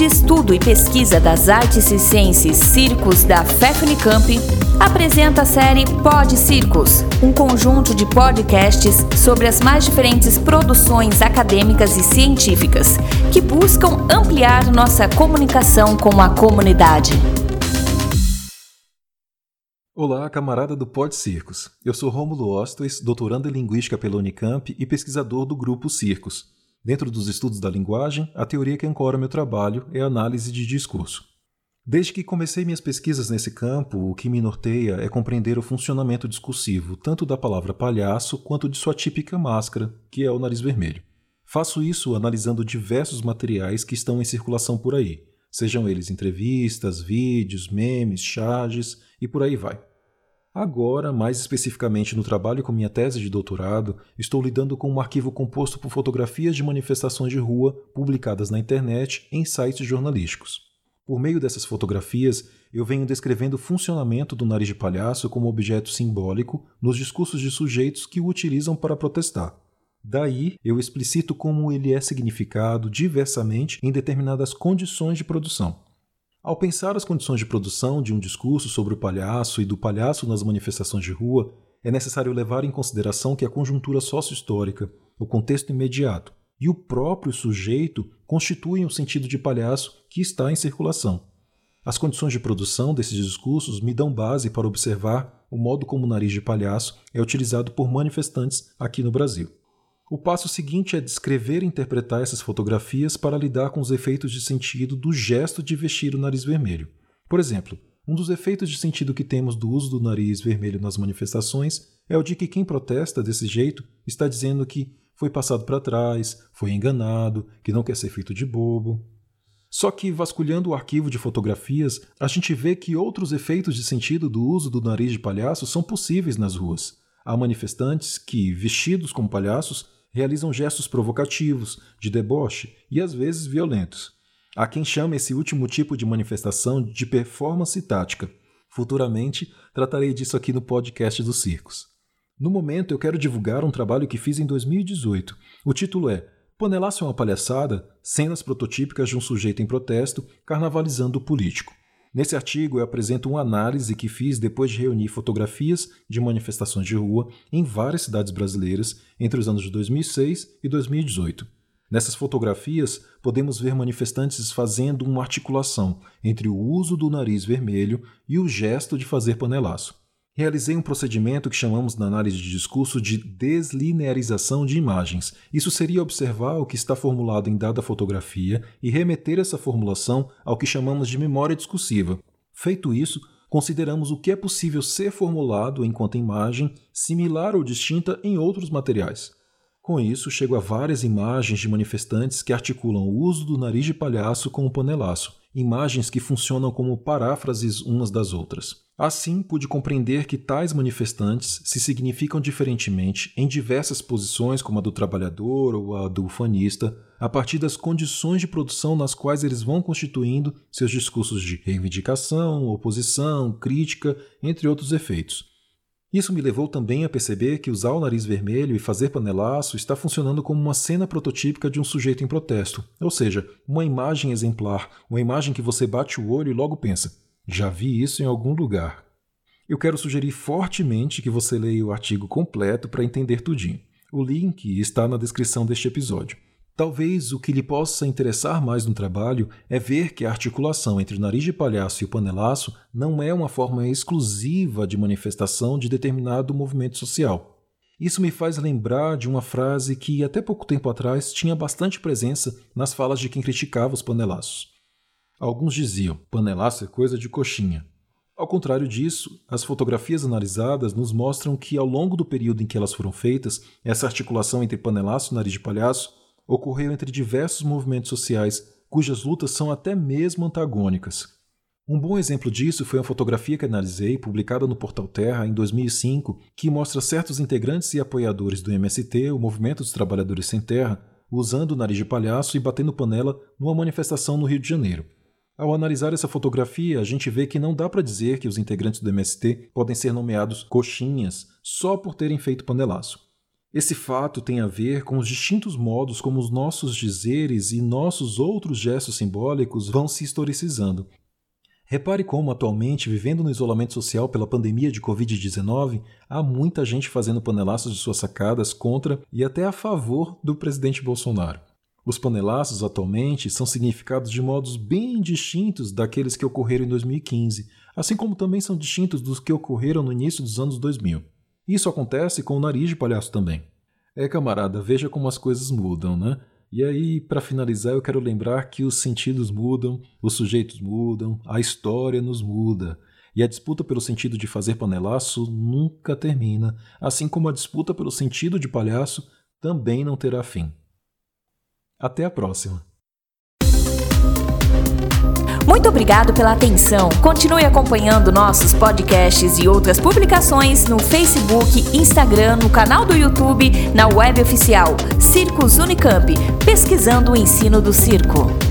de Estudo e Pesquisa das Artes e Ciências Circos da FEFNICAMP, apresenta a série Pod Circos, um conjunto de podcasts sobre as mais diferentes produções acadêmicas e científicas que buscam ampliar nossa comunicação com a comunidade. Olá, camarada do Pod Circos. Eu sou Rômulo Ostos, doutorando em Linguística pela Unicamp e pesquisador do Grupo Circos. Dentro dos estudos da linguagem, a teoria que ancora meu trabalho é a análise de discurso. Desde que comecei minhas pesquisas nesse campo, o que me norteia é compreender o funcionamento discursivo tanto da palavra palhaço quanto de sua típica máscara, que é o nariz vermelho. Faço isso analisando diversos materiais que estão em circulação por aí, sejam eles entrevistas, vídeos, memes, charges e por aí vai. Agora, mais especificamente no trabalho com minha tese de doutorado, estou lidando com um arquivo composto por fotografias de manifestações de rua publicadas na internet em sites jornalísticos. Por meio dessas fotografias, eu venho descrevendo o funcionamento do nariz de palhaço como objeto simbólico nos discursos de sujeitos que o utilizam para protestar. Daí, eu explicito como ele é significado diversamente em determinadas condições de produção. Ao pensar as condições de produção de um discurso sobre o palhaço e do palhaço nas manifestações de rua, é necessário levar em consideração que a conjuntura sócio-histórica, o contexto imediato e o próprio sujeito constituem o sentido de palhaço que está em circulação. As condições de produção desses discursos me dão base para observar o modo como o nariz de palhaço é utilizado por manifestantes aqui no Brasil. O passo seguinte é descrever e interpretar essas fotografias para lidar com os efeitos de sentido do gesto de vestir o nariz vermelho. Por exemplo, um dos efeitos de sentido que temos do uso do nariz vermelho nas manifestações é o de que quem protesta desse jeito está dizendo que foi passado para trás, foi enganado, que não quer ser feito de bobo. Só que, vasculhando o arquivo de fotografias, a gente vê que outros efeitos de sentido do uso do nariz de palhaço são possíveis nas ruas. Há manifestantes que, vestidos como palhaços, realizam gestos provocativos, de deboche e às vezes violentos. Há quem chame esse último tipo de manifestação de performance tática. Futuramente tratarei disso aqui no podcast dos circos. No momento eu quero divulgar um trabalho que fiz em 2018. O título é Panelaço é uma palhaçada? Cenas prototípicas de um sujeito em protesto carnavalizando o político. Nesse artigo, eu apresento uma análise que fiz depois de reunir fotografias de manifestações de rua em várias cidades brasileiras entre os anos de 2006 e 2018. Nessas fotografias, podemos ver manifestantes fazendo uma articulação entre o uso do nariz vermelho e o gesto de fazer panelaço realizei um procedimento que chamamos na análise de discurso de deslinearização de imagens. Isso seria observar o que está formulado em dada fotografia e remeter essa formulação ao que chamamos de memória discursiva. Feito isso, consideramos o que é possível ser formulado enquanto imagem similar ou distinta em outros materiais. Com isso, chego a várias imagens de manifestantes que articulam o uso do nariz de palhaço com o panelaço, imagens que funcionam como paráfrases umas das outras. Assim, pude compreender que tais manifestantes se significam diferentemente em diversas posições, como a do trabalhador ou a do ufanista, a partir das condições de produção nas quais eles vão constituindo seus discursos de reivindicação, oposição, crítica, entre outros efeitos. Isso me levou também a perceber que usar o nariz vermelho e fazer panelaço está funcionando como uma cena prototípica de um sujeito em protesto, ou seja, uma imagem exemplar, uma imagem que você bate o olho e logo pensa: já vi isso em algum lugar. Eu quero sugerir fortemente que você leia o artigo completo para entender tudinho. O link está na descrição deste episódio. Talvez o que lhe possa interessar mais no trabalho é ver que a articulação entre o nariz de palhaço e o panelaço não é uma forma exclusiva de manifestação de determinado movimento social. Isso me faz lembrar de uma frase que até pouco tempo atrás tinha bastante presença nas falas de quem criticava os panelaços. Alguns diziam: panelaço é coisa de coxinha. Ao contrário disso, as fotografias analisadas nos mostram que, ao longo do período em que elas foram feitas, essa articulação entre panelaço e nariz de palhaço ocorreu entre diversos movimentos sociais cujas lutas são até mesmo antagônicas. Um bom exemplo disso foi uma fotografia que analisei, publicada no Portal Terra em 2005, que mostra certos integrantes e apoiadores do MST, o Movimento dos Trabalhadores Sem Terra, usando o nariz de palhaço e batendo panela numa manifestação no Rio de Janeiro. Ao analisar essa fotografia, a gente vê que não dá para dizer que os integrantes do MST podem ser nomeados coxinhas só por terem feito panelaço. Esse fato tem a ver com os distintos modos como os nossos dizeres e nossos outros gestos simbólicos vão se historicizando. Repare como, atualmente, vivendo no isolamento social pela pandemia de Covid-19, há muita gente fazendo panelaços de suas sacadas contra e até a favor do presidente Bolsonaro. Os panelaços, atualmente, são significados de modos bem distintos daqueles que ocorreram em 2015, assim como também são distintos dos que ocorreram no início dos anos 2000. Isso acontece com o nariz de palhaço também. É, camarada, veja como as coisas mudam, né? E aí, para finalizar, eu quero lembrar que os sentidos mudam, os sujeitos mudam, a história nos muda. E a disputa pelo sentido de fazer panelaço nunca termina, assim como a disputa pelo sentido de palhaço também não terá fim. Até a próxima! Muito obrigado pela atenção. Continue acompanhando nossos podcasts e outras publicações no Facebook, Instagram, no canal do YouTube, na web oficial Circos Unicamp, pesquisando o ensino do circo.